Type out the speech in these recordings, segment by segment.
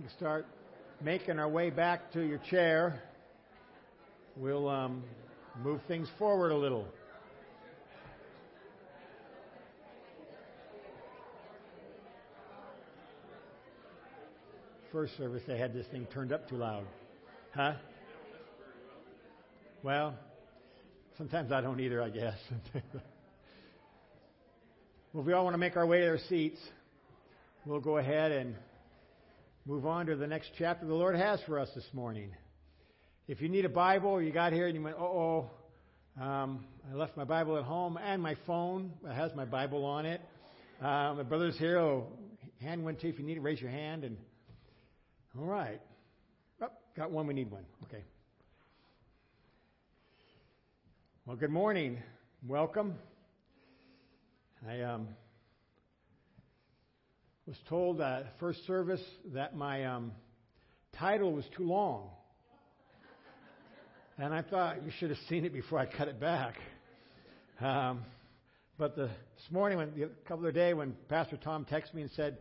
You start making our way back to your chair. We'll um, move things forward a little. First service, they had this thing turned up too loud. Huh? Well, sometimes I don't either, I guess. well, if we all want to make our way to our seats, we'll go ahead and move on to the next chapter the Lord has for us this morning. If you need a Bible, you got here and you went, oh, um, I left my Bible at home and my phone has my Bible on it. Uh, my brother's here. Oh, hand one too. If you need it, raise your hand. And all right, oh, got one. We need one. Okay. Well, good morning. Welcome. I um, was told at first service that my um, title was too long. And I thought you should have seen it before I cut it back. Um, but the, this morning, when, a couple of days, when Pastor Tom texted me and said,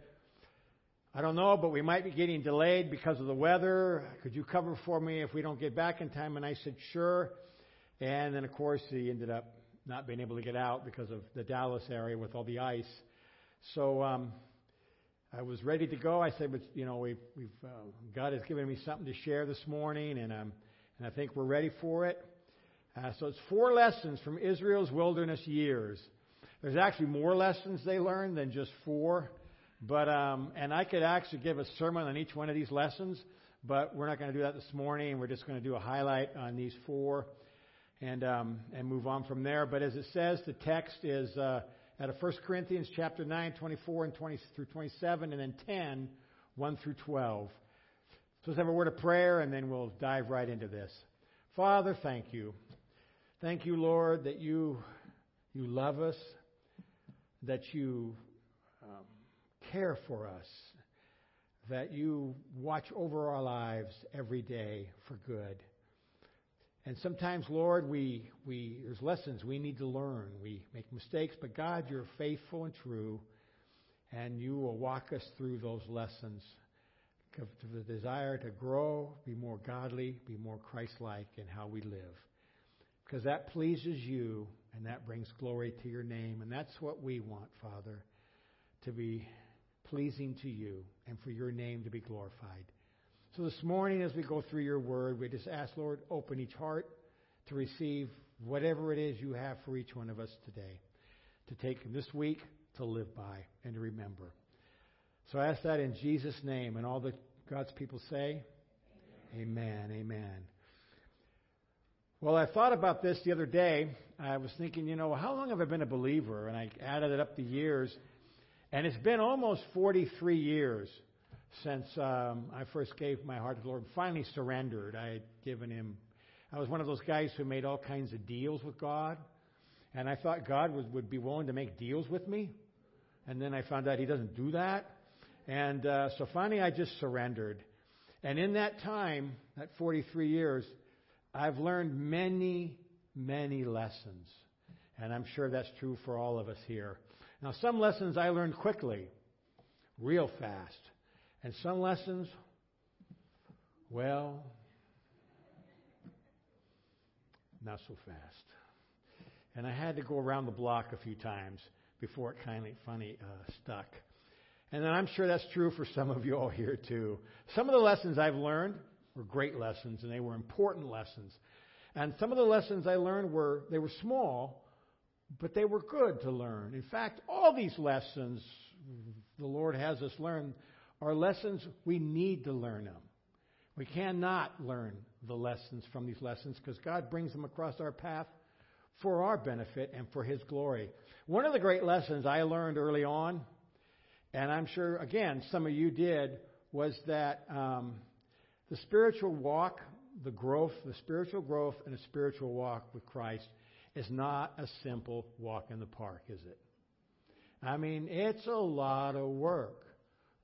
I don't know, but we might be getting delayed because of the weather. Could you cover for me if we don't get back in time? And I said, sure. And then, of course, he ended up not being able to get out because of the Dallas area with all the ice. So um, I was ready to go. I said, but you know, we've, we've uh, God has given me something to share this morning, and um, and I think we're ready for it. Uh, so it's four lessons from Israel's wilderness years. There's actually more lessons they learned than just four, but um, and I could actually give a sermon on each one of these lessons, but we're not going to do that this morning. We're just going to do a highlight on these four, and um, and move on from there. But as it says, the text is. Uh, out of 1 Corinthians chapter 9, 24 and 20 through 27, and then 10, 1 through 12. So let's have a word of prayer, and then we'll dive right into this. Father, thank you. Thank you, Lord, that you, you love us, that you um, care for us, that you watch over our lives every day for good. And sometimes, Lord, we, we, there's lessons we need to learn. We make mistakes, but God, you're faithful and true, and you will walk us through those lessons to the desire to grow, be more godly, be more Christ like in how we live. Because that pleases you, and that brings glory to your name. And that's what we want, Father, to be pleasing to you and for your name to be glorified. So this morning, as we go through your word, we just ask, Lord, open each heart to receive whatever it is you have for each one of us today, to take this week to live by and to remember. So I ask that in Jesus' name, and all the God's people say, Amen. Amen. Amen. Well, I thought about this the other day. I was thinking, you know, how long have I been a believer? And I added it up the years, and it's been almost 43 years since um, I first gave my heart to the Lord, finally surrendered. I had given Him. I was one of those guys who made all kinds of deals with God, and I thought God would, be willing to make deals with me. And then I found out He doesn't do that. And uh, so finally, I just surrendered. And in that time, that 43 years, I've learned many, many lessons. And I'm sure that's true for all of us here. Now, some lessons I learned quickly, real fast. And some lessons, well, not so fast. And I had to go around the block a few times before it kind of funny uh, stuck. And I'm sure that's true for some of you all here too. Some of the lessons I've learned were great lessons and they were important lessons. And some of the lessons I learned were they were small, but they were good to learn. In fact, all these lessons the Lord has us learn are lessons we need to learn them. We cannot learn the lessons from these lessons because God brings them across our path for our benefit and for His glory. One of the great lessons I learned early on, and I'm sure, again, some of you did, was that um, the spiritual walk, the growth, the spiritual growth and a spiritual walk with Christ is not a simple walk in the park, is it? I mean, it's a lot of work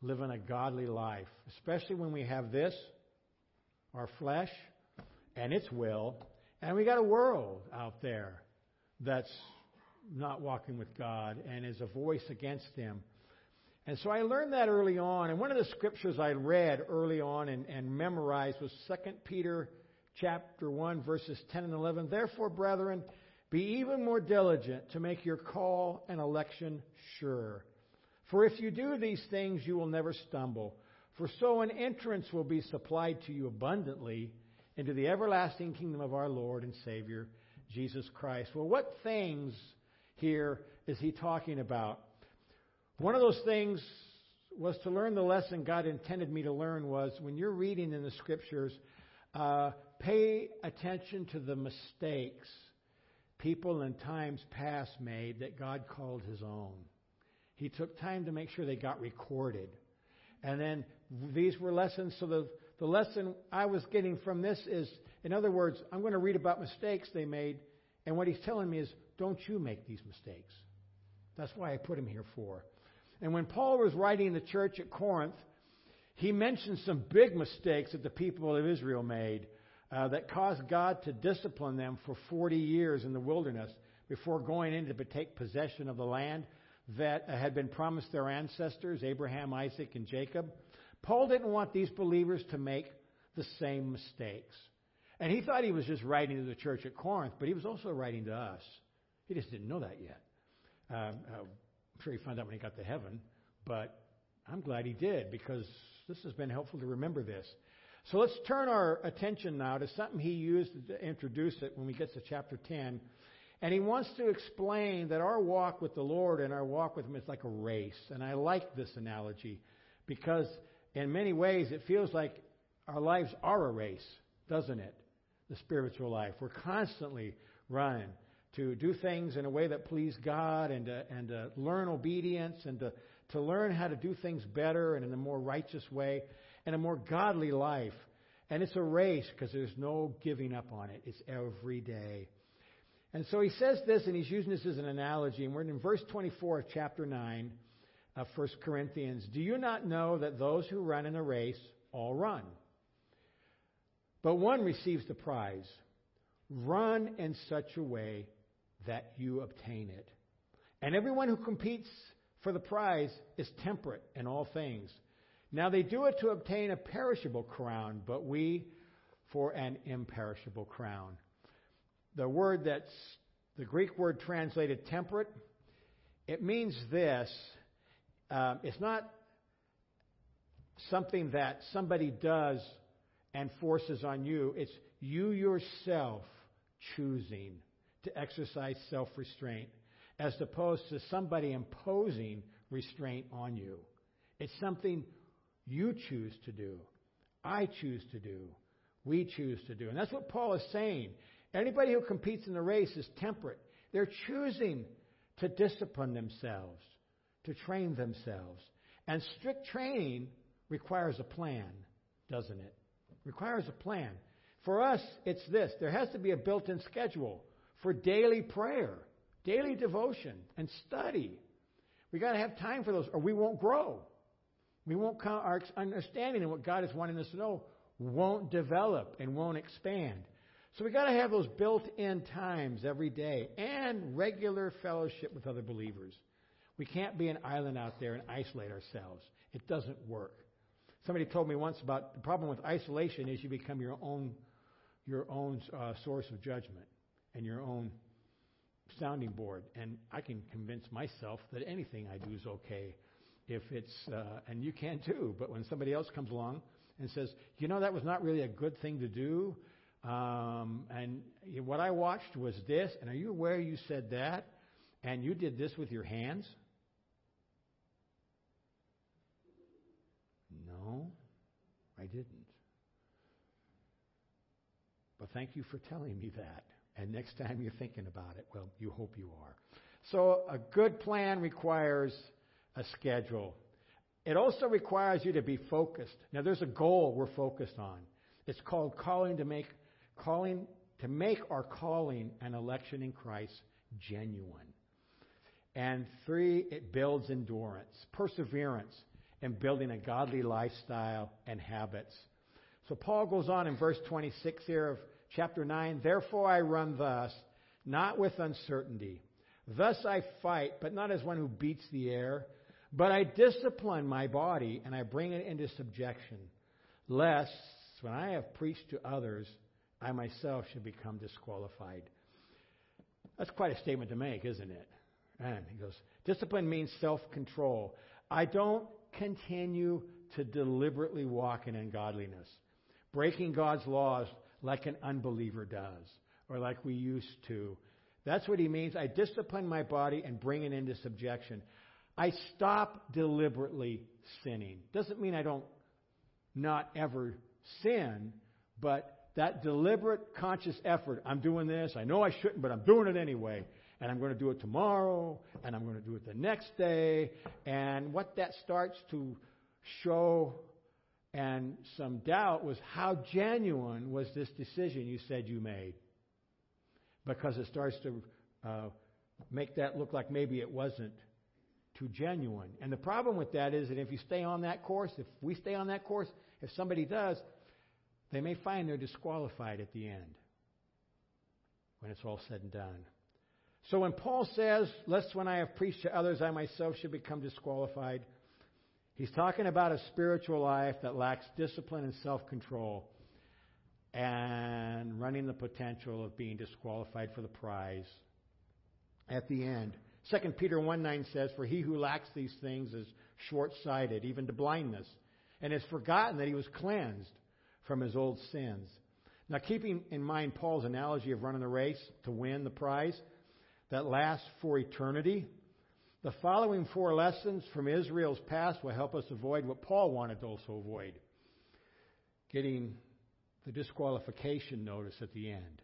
living a godly life, especially when we have this, our flesh, and its will, and we got a world out there that's not walking with God and is a voice against Him. And so I learned that early on. And one of the scriptures I read early on and, and memorized was 2 Peter chapter 1, verses 10 and 11. Therefore, brethren, be even more diligent to make your call and election sure. For if you do these things, you will never stumble. For so an entrance will be supplied to you abundantly into the everlasting kingdom of our Lord and Savior, Jesus Christ. Well, what things here is he talking about? One of those things was to learn the lesson God intended me to learn was when you're reading in the scriptures, uh, pay attention to the mistakes people in times past made that God called his own. He took time to make sure they got recorded. And then these were lessons. So the, the lesson I was getting from this is, in other words, I'm going to read about mistakes they made. And what he's telling me is, don't you make these mistakes. That's why I put him here for. And when Paul was writing the church at Corinth, he mentioned some big mistakes that the people of Israel made uh, that caused God to discipline them for 40 years in the wilderness before going in to take possession of the land that had been promised their ancestors, Abraham, Isaac, and Jacob. Paul didn't want these believers to make the same mistakes. And he thought he was just writing to the church at Corinth, but he was also writing to us. He just didn't know that yet. Um, uh, I'm sure he found out when he got to heaven, but I'm glad he did because this has been helpful to remember this. So let's turn our attention now to something he used to introduce it when we get to chapter 10. And he wants to explain that our walk with the Lord and our walk with him is like a race. And I like this analogy because in many ways it feels like our lives are a race, doesn't it? The spiritual life. We're constantly running to do things in a way that please God and to, and to learn obedience and to, to learn how to do things better and in a more righteous way and a more godly life. And it's a race because there's no giving up on it. It's every day. And so he says this, and he's using this as an analogy. And we're in verse 24 of chapter 9 of 1 Corinthians. Do you not know that those who run in a race all run? But one receives the prize. Run in such a way that you obtain it. And everyone who competes for the prize is temperate in all things. Now they do it to obtain a perishable crown, but we for an imperishable crown. The word that's the Greek word translated temperate, it means this. Um, it's not something that somebody does and forces on you. It's you yourself choosing to exercise self restraint as opposed to somebody imposing restraint on you. It's something you choose to do. I choose to do. We choose to do. And that's what Paul is saying. Anybody who competes in the race is temperate. They're choosing to discipline themselves, to train themselves. And strict training requires a plan, doesn't it? Requires a plan. For us, it's this there has to be a built in schedule for daily prayer, daily devotion, and study. We've got to have time for those, or we won't grow. We won't come, our understanding of what God is wanting us to know won't develop and won't expand. So we got to have those built-in times every day and regular fellowship with other believers. We can't be an island out there and isolate ourselves. It doesn't work. Somebody told me once about the problem with isolation is you become your own your own uh, source of judgment and your own sounding board. And I can convince myself that anything I do is okay if it's, uh, and you can too, but when somebody else comes along and says, you know, that was not really a good thing to do, um, and what I watched was this, and are you aware you said that, and you did this with your hands? No, I didn't. But thank you for telling me that. And next time you're thinking about it, well, you hope you are. So a good plan requires a schedule. It also requires you to be focused. Now there's a goal we're focused on. It's called calling to make calling to make our calling and election in Christ genuine. And three, it builds endurance, perseverance in building a godly lifestyle and habits. So Paul goes on in verse 26 here of chapter 9, Therefore I run thus, not with uncertainty. Thus I fight, but not as one who beats the air, But I discipline my body and I bring it into subjection, lest when I have preached to others, I myself should become disqualified. That's quite a statement to make, isn't it? And he goes, discipline means self control. I don't continue to deliberately walk in ungodliness, breaking God's laws like an unbeliever does, or like we used to. That's what he means. I discipline my body and bring it into subjection. I stop deliberately sinning. Doesn't mean I don't not ever sin, but that deliberate, conscious effort. I'm doing this. I know I shouldn't, but I'm doing it anyway. And I'm going to do it tomorrow, and I'm going to do it the next day. And what that starts to show and some doubt was how genuine was this decision you said you made? Because it starts to uh, make that look like maybe it wasn't too genuine. And the problem with that is that if you stay on that course, if we stay on that course, if somebody does, they may find they're disqualified at the end when it's all said and done. So when Paul says, Lest when I have preached to others, I myself should become disqualified, he's talking about a spiritual life that lacks discipline and self control and running the potential of being disqualified for the prize at the end. 2 Peter 1 9 says, For he who lacks these things is short sighted, even to blindness, and has forgotten that he was cleansed from his old sins. Now, keeping in mind Paul's analogy of running the race to win the prize that lasts for eternity, the following four lessons from Israel's past will help us avoid what Paul wanted to also avoid getting the disqualification notice at the end.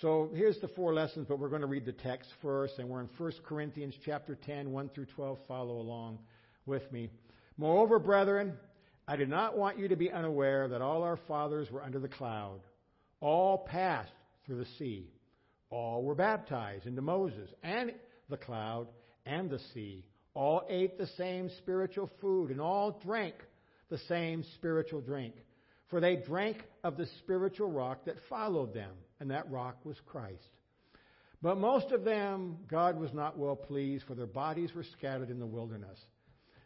So here's the four lessons, but we're going to read the text first, and we're in 1 Corinthians chapter 10, 1 through 12. Follow along with me. Moreover, brethren, I do not want you to be unaware that all our fathers were under the cloud. All passed through the sea. All were baptized into Moses and the cloud and the sea. All ate the same spiritual food and all drank the same spiritual drink. For they drank of the spiritual rock that followed them, and that rock was Christ. But most of them God was not well pleased, for their bodies were scattered in the wilderness.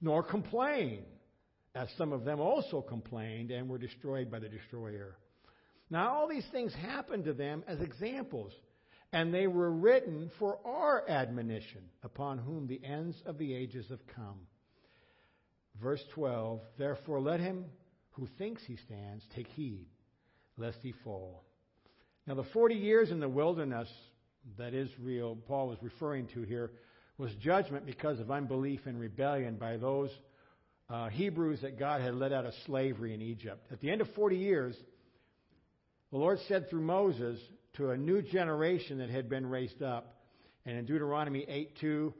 nor complain, as some of them also complained and were destroyed by the destroyer. Now, all these things happened to them as examples, and they were written for our admonition, upon whom the ends of the ages have come. Verse 12 Therefore, let him who thinks he stands take heed, lest he fall. Now, the 40 years in the wilderness that Israel, Paul was referring to here, was judgment because of unbelief and rebellion by those uh, Hebrews that God had led out of slavery in Egypt. At the end of 40 years, the Lord said through Moses to a new generation that had been raised up, and in Deuteronomy 8 2,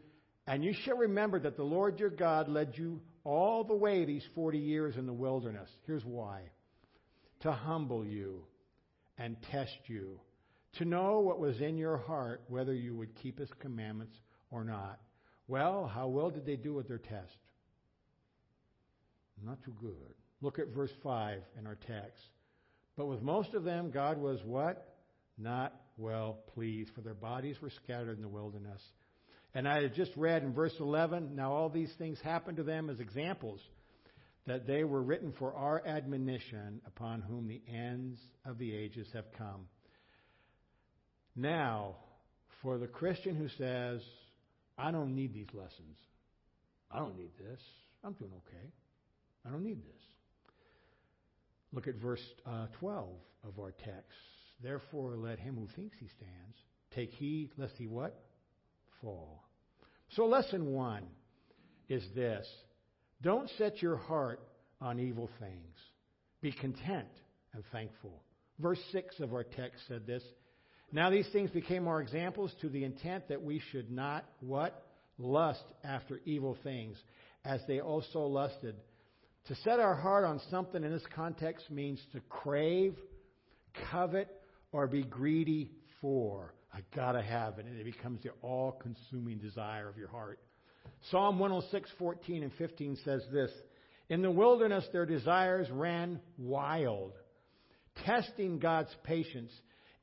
and you shall remember that the Lord your God led you all the way these 40 years in the wilderness. Here's why to humble you and test you, to know what was in your heart, whether you would keep his commandments or not. Well, how well did they do with their test? Not too good. Look at verse 5 in our text. But with most of them, God was what? Not well pleased, for their bodies were scattered in the wilderness. And I had just read in verse 11, now all these things happened to them as examples, that they were written for our admonition, upon whom the ends of the ages have come. Now, for the Christian who says, I don't need these lessons. I don't need this. I'm doing okay. I don't need this. Look at verse uh, 12 of our text. Therefore, let him who thinks he stands take heed lest he what? Fall. So, lesson one is this don't set your heart on evil things. Be content and thankful. Verse 6 of our text said this now these things became our examples to the intent that we should not what? Lust after evil things, as they also lusted. To set our heart on something in this context means to crave, covet, or be greedy for. I gotta have it, and it becomes the all-consuming desire of your heart. Psalm 106, 14 and 15 says this In the wilderness, their desires ran wild, testing God's patience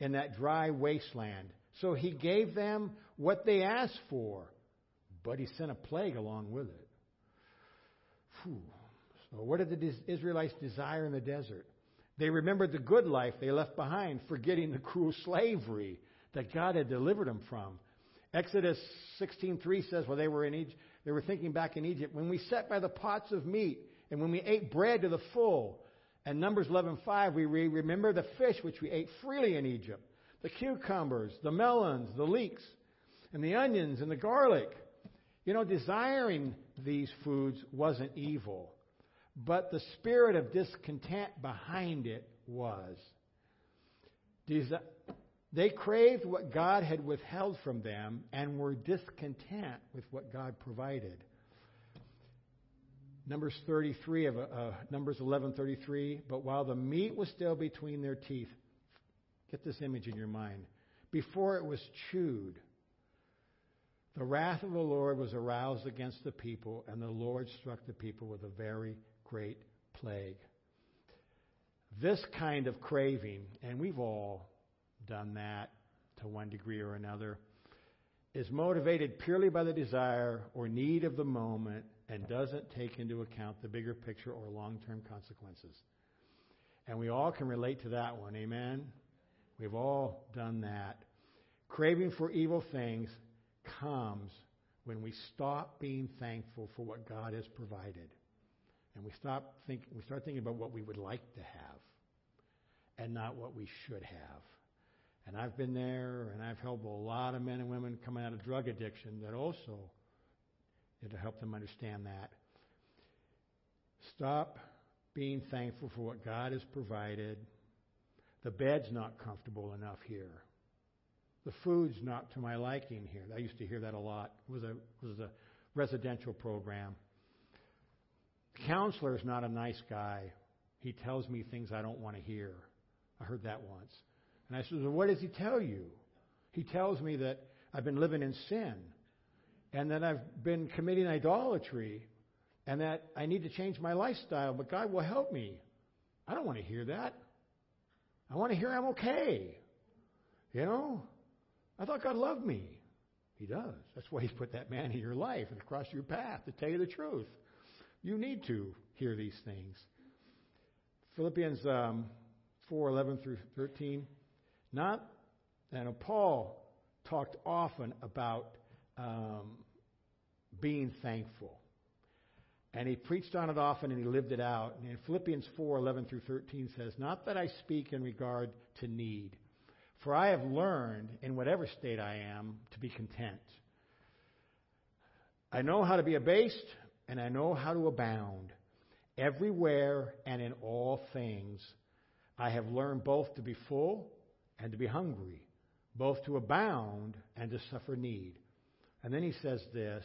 in that dry wasteland. So he gave them what they asked for, but he sent a plague along with it. Whew. So, what did the Israelites desire in the desert? They remembered the good life they left behind, forgetting the cruel slavery that God had delivered them from. Exodus 16:3 says, "Well, they were in Egypt, they were thinking back in Egypt when we sat by the pots of meat and when we ate bread to the full." And Numbers 11:5, we read, remember the fish which we ate freely in Egypt, the cucumbers, the melons, the leeks, and the onions and the garlic. You know, desiring these foods wasn't evil, but the spirit of discontent behind it was. They craved what God had withheld from them and were discontent with what God provided. Numbers 33 of uh, Numbers 11:33. But while the meat was still between their teeth, get this image in your mind. Before it was chewed, the wrath of the Lord was aroused against the people, and the Lord struck the people with a very great plague. This kind of craving, and we've all done that to one degree or another, is motivated purely by the desire or need of the moment and doesn't take into account the bigger picture or long term consequences. And we all can relate to that one, amen? We've all done that. Craving for evil things comes when we stop being thankful for what God has provided. And we stop think we start thinking about what we would like to have and not what we should have. And I've been there, and I've helped a lot of men and women coming out of drug addiction that also to help them understand that. Stop being thankful for what God has provided. The bed's not comfortable enough here. The food's not to my liking here. I used to hear that a lot. It was a, it was a residential program. The counselor's not a nice guy. He tells me things I don't want to hear. I heard that once. And I said, well, What does he tell you? He tells me that I've been living in sin and that I've been committing idolatry and that I need to change my lifestyle, but God will help me. I don't want to hear that. I want to hear I'm okay. You know? I thought God loved me. He does. That's why He's put that man in your life and across your path to tell you the truth. You need to hear these things. Philippians um, 4 11 through 13. Not, and Paul talked often about um, being thankful. And he preached on it often and he lived it out. And in Philippians 4 11 through 13 says, Not that I speak in regard to need, for I have learned, in whatever state I am, to be content. I know how to be abased, and I know how to abound. Everywhere and in all things, I have learned both to be full and to be hungry, both to abound and to suffer need. And then he says this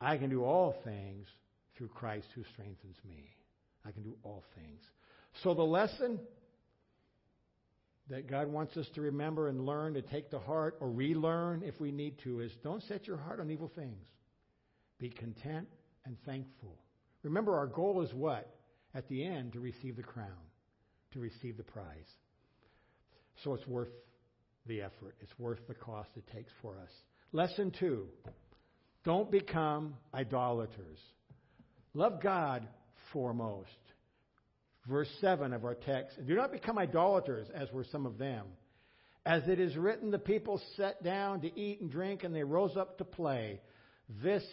I can do all things through Christ who strengthens me. I can do all things. So the lesson that God wants us to remember and learn to take to heart or relearn if we need to is don't set your heart on evil things. Be content and thankful. Remember, our goal is what? At the end, to receive the crown, to receive the prize. So it's worth the effort. It's worth the cost it takes for us. Lesson two don't become idolaters. Love God foremost. Verse 7 of our text. Do not become idolaters, as were some of them. As it is written, the people sat down to eat and drink, and they rose up to play. This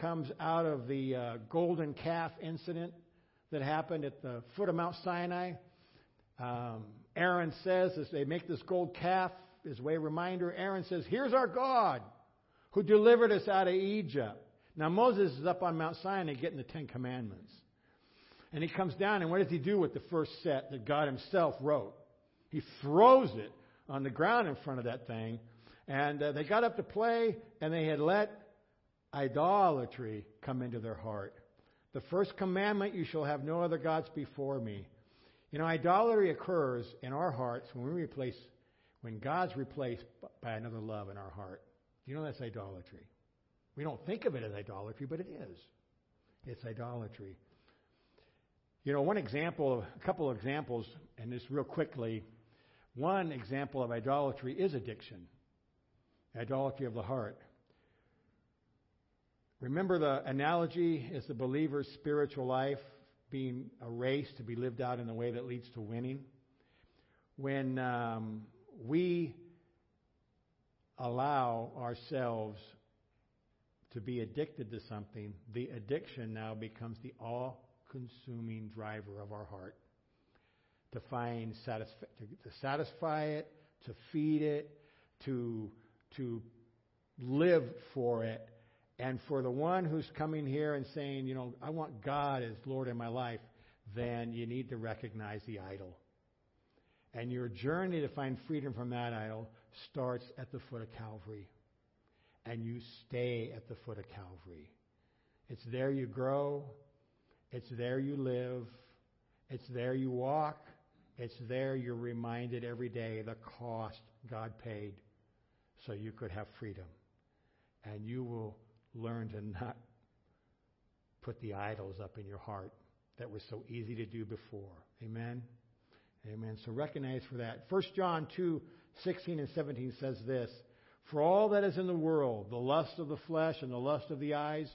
comes out of the uh, golden calf incident that happened at the foot of Mount Sinai. Um, Aaron says, as they make this gold calf, as way reminder, Aaron says, Here's our God who delivered us out of Egypt. Now, Moses is up on Mount Sinai getting the Ten Commandments. And he comes down, and what does he do with the first set that God himself wrote? He throws it on the ground in front of that thing. And uh, they got up to play, and they had let idolatry come into their heart. The first commandment, you shall have no other gods before me. You know, idolatry occurs in our hearts when we replace, when God's replaced by another love in our heart. do You know that's idolatry. We don't think of it as idolatry, but it is. It's idolatry. You know, one example, a couple of examples, and this real quickly, one example of idolatry is addiction, idolatry of the heart. Remember the analogy is the believer's spiritual life being a race to be lived out in a way that leads to winning. When um, we allow ourselves to be addicted to something, the addiction now becomes the all consuming driver of our heart. To find satisf- to, to satisfy it, to feed it, to to live for it. And for the one who's coming here and saying, you know, I want God as Lord in my life, then you need to recognize the idol. And your journey to find freedom from that idol starts at the foot of Calvary and you stay at the foot of Calvary. It's there you grow, it's there you live, it's there you walk, it's there you're reminded every day the cost God paid so you could have freedom. And you will learn to not put the idols up in your heart that were so easy to do before. Amen? Amen. So recognize for that. 1 John 2 16 and 17 says this. For all that is in the world, the lust of the flesh and the lust of the eyes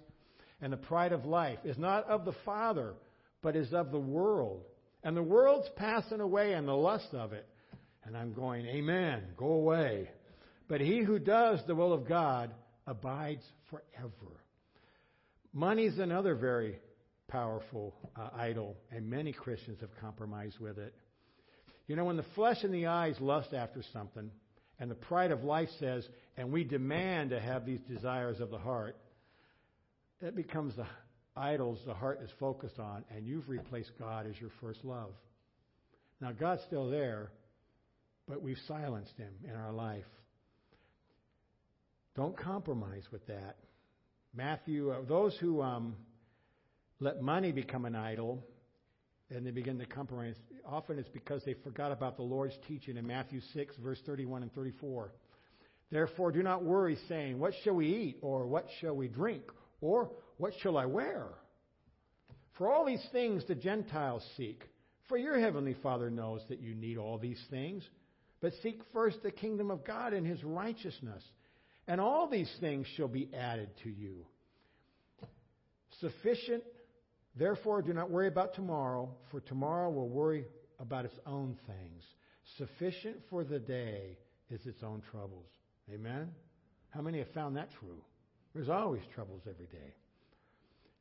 and the pride of life, is not of the Father, but is of the world. And the world's passing away and the lust of it. And I'm going, Amen, go away. But he who does the will of God abides forever. Money's another very powerful uh, idol, and many Christians have compromised with it. You know, when the flesh and the eyes lust after something, and the pride of life says, and we demand to have these desires of the heart, it becomes the idols the heart is focused on, and you've replaced God as your first love. Now, God's still there, but we've silenced Him in our life. Don't compromise with that. Matthew, uh, those who um, let money become an idol and they begin to compromise, often it's because they forgot about the Lord's teaching in Matthew 6, verse 31 and 34. Therefore, do not worry, saying, What shall we eat? Or what shall we drink? Or what shall I wear? For all these things the Gentiles seek. For your heavenly Father knows that you need all these things. But seek first the kingdom of God and his righteousness, and all these things shall be added to you. Sufficient Therefore, do not worry about tomorrow, for tomorrow will worry about its own things. Sufficient for the day is its own troubles. Amen? How many have found that true? There's always troubles every day.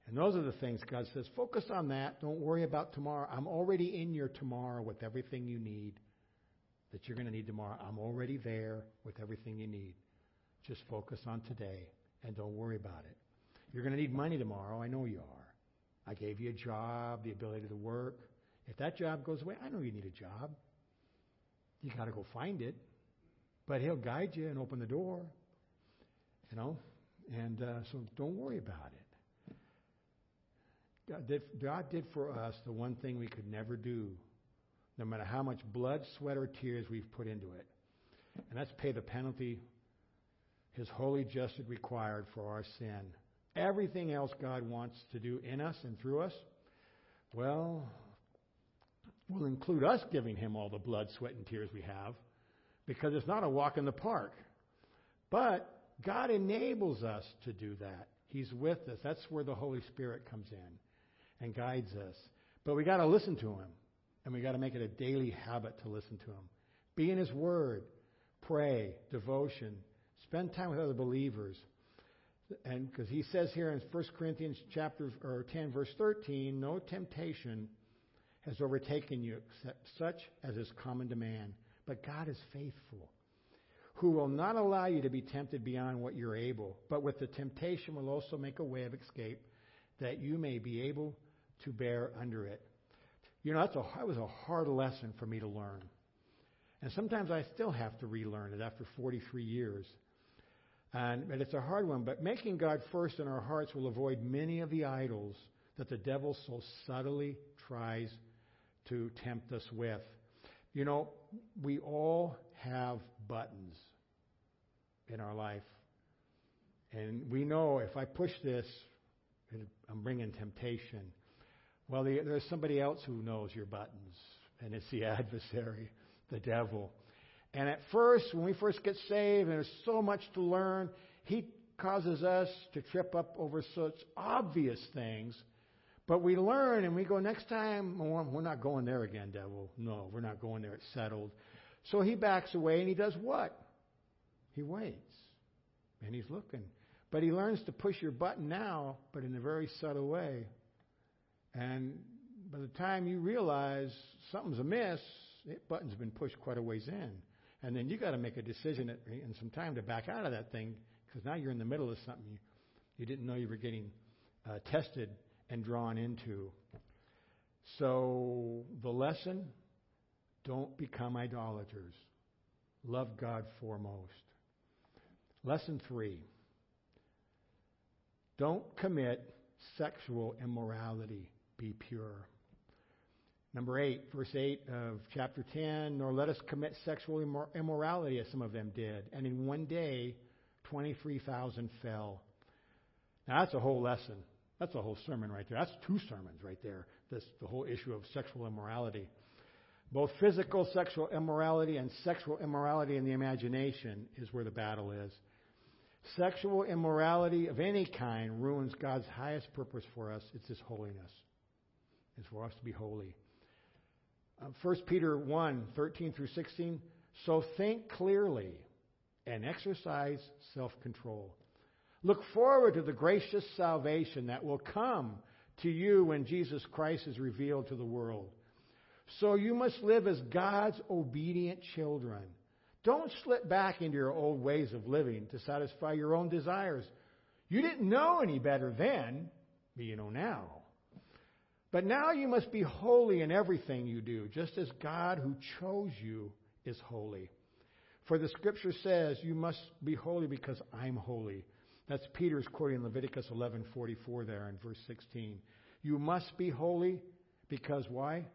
And those are the things God says focus on that. Don't worry about tomorrow. I'm already in your tomorrow with everything you need that you're going to need tomorrow. I'm already there with everything you need. Just focus on today and don't worry about it. You're going to need money tomorrow. I know you are. I gave you a job, the ability to work. If that job goes away, I know you need a job. You got to go find it. But He'll guide you and open the door. You know? And uh, so don't worry about it. God did, God did for us the one thing we could never do, no matter how much blood, sweat, or tears we've put into it. And that's pay the penalty His holy justice required for our sin everything else God wants to do in us and through us, well, will include us giving Him all the blood, sweat, and tears we have, because it's not a walk in the park. But God enables us to do that. He's with us. That's where the Holy Spirit comes in and guides us. But we got to listen to Him, and we got to make it a daily habit to listen to Him. Be in His Word, pray, devotion, spend time with other believers and because he says here in 1 Corinthians chapter or 10 verse 13, no temptation has overtaken you except such as is common to man, but God is faithful, who will not allow you to be tempted beyond what you're able, but with the temptation will also make a way of escape that you may be able to bear under it. You know, that's a, that was a hard lesson for me to learn. And sometimes I still have to relearn it after 43 years. And, but it's a hard one. But making God first in our hearts will avoid many of the idols that the devil so subtly tries to tempt us with. You know, we all have buttons in our life. And we know if I push this, I'm bringing temptation. Well, there's somebody else who knows your buttons, and it's the adversary, the devil. And at first, when we first get saved, and there's so much to learn, he causes us to trip up over such obvious things. But we learn and we go, next time, we're not going there again, devil. No, we're not going there. It's settled. So he backs away and he does what? He waits. And he's looking. But he learns to push your button now, but in a very subtle way. And by the time you realize something's amiss, that button's been pushed quite a ways in. And then you got to make a decision and some time to back out of that thing because now you're in the middle of something you, you didn't know you were getting uh, tested and drawn into. So the lesson don't become idolaters. Love God foremost. Lesson three don't commit sexual immorality. Be pure. Number 8, verse 8 of chapter 10, nor let us commit sexual immor- immorality as some of them did. And in one day, 23,000 fell. Now that's a whole lesson. That's a whole sermon right there. That's two sermons right there. This, the whole issue of sexual immorality. Both physical sexual immorality and sexual immorality in the imagination is where the battle is. Sexual immorality of any kind ruins God's highest purpose for us. It's His holiness. It's for us to be holy. Uh, 1 Peter 1 13 through 16. So think clearly and exercise self control. Look forward to the gracious salvation that will come to you when Jesus Christ is revealed to the world. So you must live as God's obedient children. Don't slip back into your old ways of living to satisfy your own desires. You didn't know any better then, but you know now. But now you must be holy in everything you do, just as God who chose you is holy. For the scripture says, You must be holy because I'm holy. That's Peter's quoting Leviticus 11:44 there in verse 16. You must be holy because why?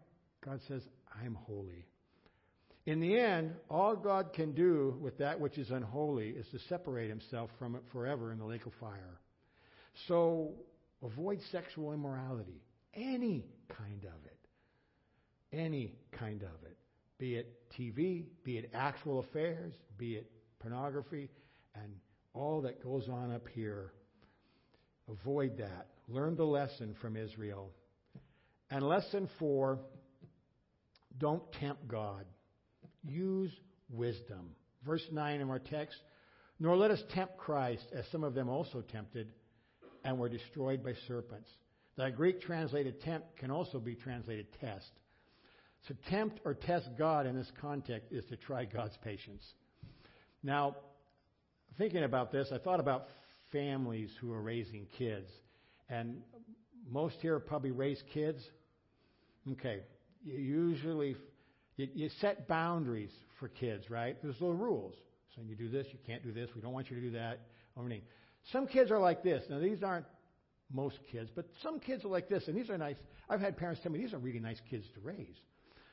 God says, I'm holy. In the end, all God can do with that which is unholy is to separate himself from it forever in the lake of fire. So avoid sexual immorality, any kind of it. Any kind of it be it TV, be it actual affairs, be it pornography, and all that goes on up here. Avoid that. Learn the lesson from Israel. And lesson four don't tempt God. Use wisdom. Verse 9 of our text Nor let us tempt Christ, as some of them also tempted, and were destroyed by serpents. The Greek translated tempt can also be translated test. To tempt or test God in this context is to try God's patience. Now, thinking about this, I thought about families who are raising kids. And most here probably raise kids. Okay, you usually you, you set boundaries for kids, right? There's little rules. So you do this, you can't do this. We don't want you to do that. Some kids are like this. Now these aren't most kids, but some kids are like this, and these are nice. I've had parents tell me these are really nice kids to raise.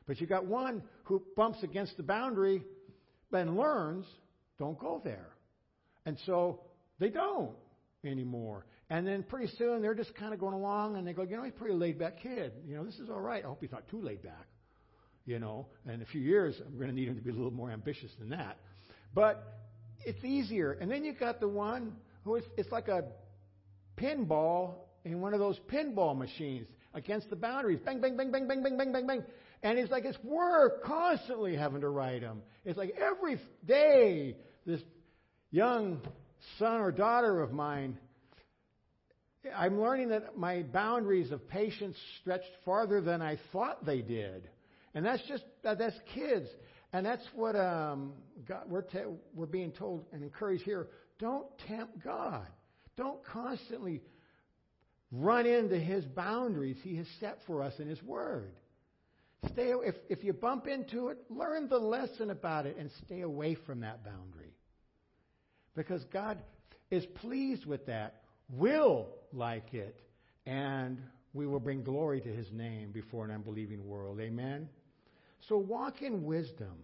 But you got one who bumps against the boundary and learns, don't go there. And so they don't anymore. And then pretty soon they're just kind of going along and they go, you know, he's a pretty laid back kid. You know, this is all right. I hope he's not too laid back. You know, and in a few years I'm going to need him to be a little more ambitious than that. But it's easier. And then you've got the one who is, it's like a pinball in one of those pinball machines against the boundaries. Bang, bang, bang, bang, bang, bang, bang, bang, bang. And it's like it's work constantly having to write them. It's like every day this young son or daughter of mine, I'm learning that my boundaries of patience stretched farther than I thought they did. And that's just, that's kids. And that's what um, God, we're, te- we're being told and encouraged here. Don't tempt God. Don't constantly run into His boundaries He has set for us in His Word. Stay, if, if you bump into it, learn the lesson about it and stay away from that boundary. Because God is pleased with that, will like it, and we will bring glory to his name before an unbelieving world. Amen? So walk in wisdom.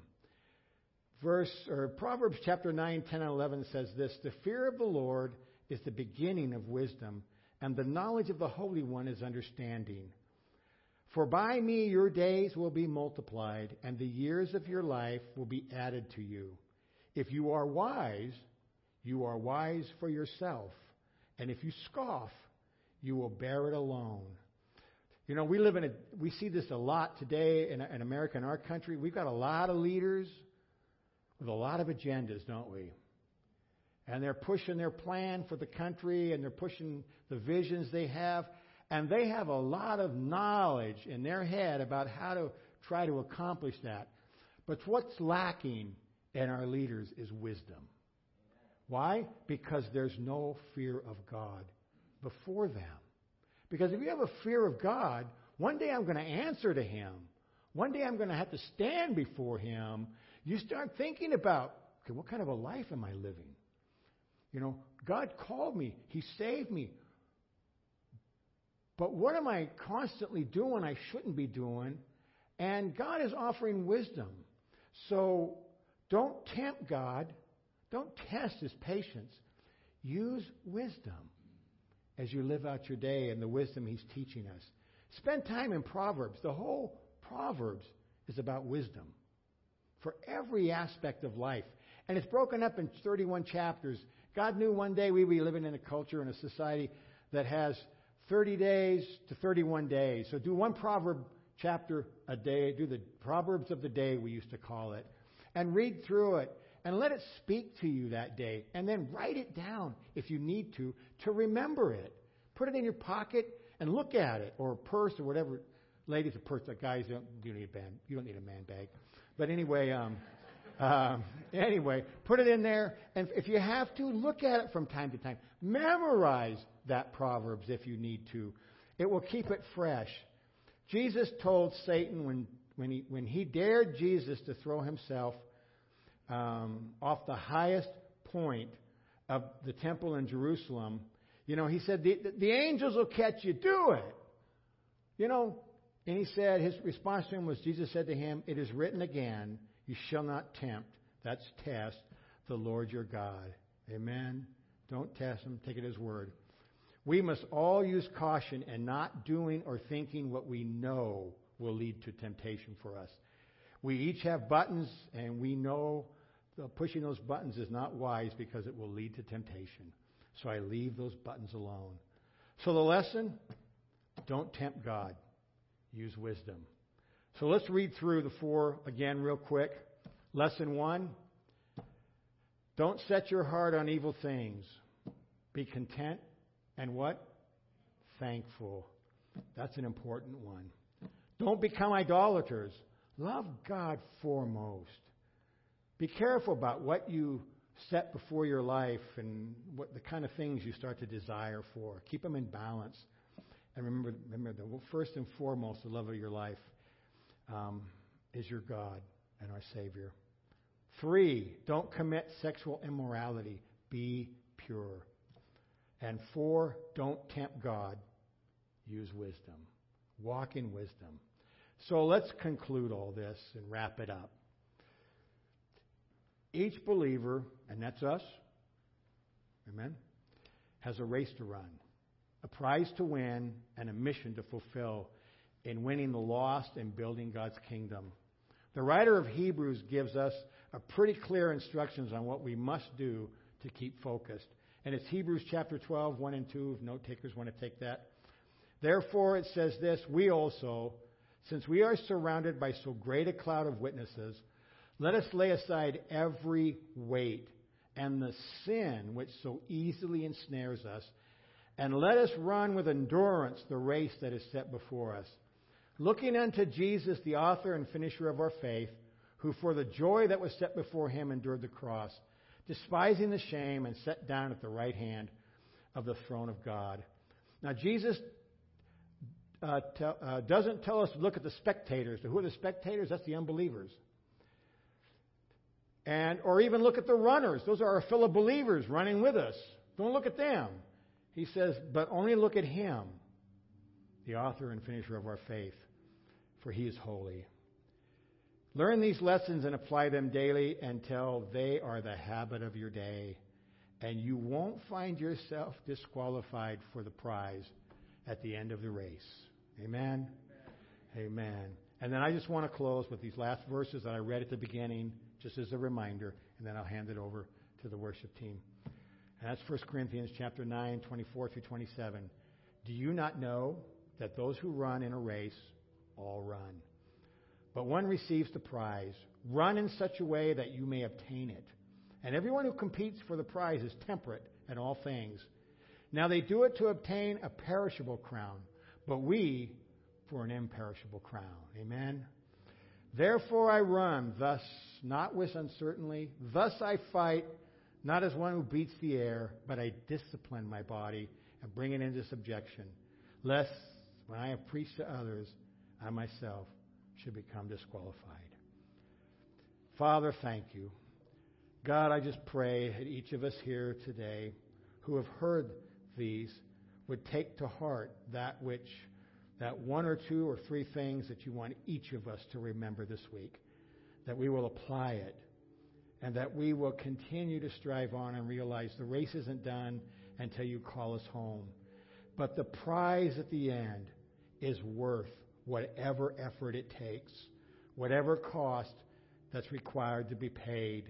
Verse or Proverbs chapter 9, 10, and 11 says this The fear of the Lord is the beginning of wisdom, and the knowledge of the Holy One is understanding. For by me your days will be multiplied, and the years of your life will be added to you. If you are wise, you are wise for yourself. And if you scoff, you will bear it alone. You know, we live in a, we see this a lot today in, in America, in our country. We've got a lot of leaders with a lot of agendas, don't we? And they're pushing their plan for the country and they're pushing the visions they have. And they have a lot of knowledge in their head about how to try to accomplish that. But what's lacking in our leaders is wisdom. Why? Because there's no fear of God before them. Because if you have a fear of God, one day I'm going to answer to Him. One day I'm going to have to stand before Him. You start thinking about, okay, what kind of a life am I living? You know, God called me, He saved me. But what am I constantly doing I shouldn't be doing? And God is offering wisdom. So don't tempt God. Don't test His patience. Use wisdom as you live out your day and the wisdom He's teaching us. Spend time in Proverbs. The whole Proverbs is about wisdom for every aspect of life. And it's broken up in 31 chapters. God knew one day we'd be living in a culture and a society that has 30 days to 31 days. So do one proverb chapter a day, do the Proverbs of the day, we used to call it, and read through it and let it speak to you that day. And then write it down if you need to, to remember it. Put it in your pocket and look at it, or purse, or whatever. Ladies, a purse. Guys, you don't, you don't need a band. You don't need a man bag. But anyway, um, uh, anyway, put it in there, and if you have to, look at it from time to time. Memorize that Proverbs if you need to. It will keep it fresh. Jesus told Satan when, when, he, when he dared Jesus to throw himself um, off the highest point of the temple in Jerusalem, you know, he said, the, the angels will catch you. Do it. You know, and he said, his response to him was, Jesus said to him, It is written again, you shall not tempt, that's test, the Lord your God. Amen. Don't test him, take it as word. We must all use caution in not doing or thinking what we know will lead to temptation for us. We each have buttons, and we know Uh, pushing those buttons is not wise because it will lead to temptation. So I leave those buttons alone. So the lesson don't tempt God, use wisdom. So let's read through the four again, real quick. Lesson one don't set your heart on evil things. Be content and what? Thankful. That's an important one. Don't become idolaters. Love God foremost. Be careful about what you set before your life and what the kind of things you start to desire for. Keep them in balance. And remember, remember the first and foremost, the love of your life um, is your God and our Savior. Three, don't commit sexual immorality. Be pure. And four, don't tempt God. Use wisdom. Walk in wisdom. So let's conclude all this and wrap it up. Each believer, and that's us, amen, has a race to run, a prize to win, and a mission to fulfill in winning the lost and building God's kingdom. The writer of Hebrews gives us a pretty clear instructions on what we must do to keep focused. And it's Hebrews chapter 12, 1 and 2, if note takers want to take that. Therefore, it says this We also, since we are surrounded by so great a cloud of witnesses, let us lay aside every weight and the sin which so easily ensnares us, and let us run with endurance the race that is set before us. Looking unto Jesus, the author and finisher of our faith, who for the joy that was set before him endured the cross, despising the shame, and sat down at the right hand of the throne of God. Now, Jesus uh, tell, uh, doesn't tell us to look at the spectators. Who are the spectators? That's the unbelievers and or even look at the runners. Those are our fellow believers running with us. Don't look at them. He says, but only look at him. the author and finisher of our faith, for he is holy. Learn these lessons and apply them daily until they are the habit of your day, and you won't find yourself disqualified for the prize at the end of the race. Amen? Amen. Amen. And then I just want to close with these last verses that I read at the beginning, just as a reminder, and then I'll hand it over to the worship team. And that's 1 Corinthians chapter 9, 24 through 27. Do you not know that those who run in a race all run? But one receives the prize. Run in such a way that you may obtain it. And everyone who competes for the prize is temperate in all things. Now they do it to obtain a perishable crown, but we for an imperishable crown. Amen. Therefore I run, thus not with uncertainty. Thus I fight, not as one who beats the air, but I discipline my body and bring it into subjection, lest when I have preached to others, I myself should become disqualified. Father, thank you. God, I just pray that each of us here today who have heard these would take to heart that which, that one or two or three things that you want each of us to remember this week, that we will apply it, and that we will continue to strive on and realize the race isn't done until you call us home. But the prize at the end is worth whatever effort it takes, whatever cost that's required to be paid.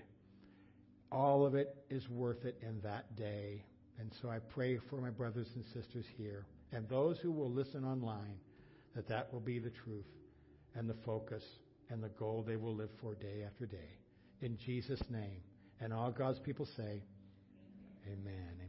All of it is worth it in that day. And so I pray for my brothers and sisters here and those who will listen online that that will be the truth and the focus and the goal they will live for day after day. In Jesus' name. And all God's people say, Amen.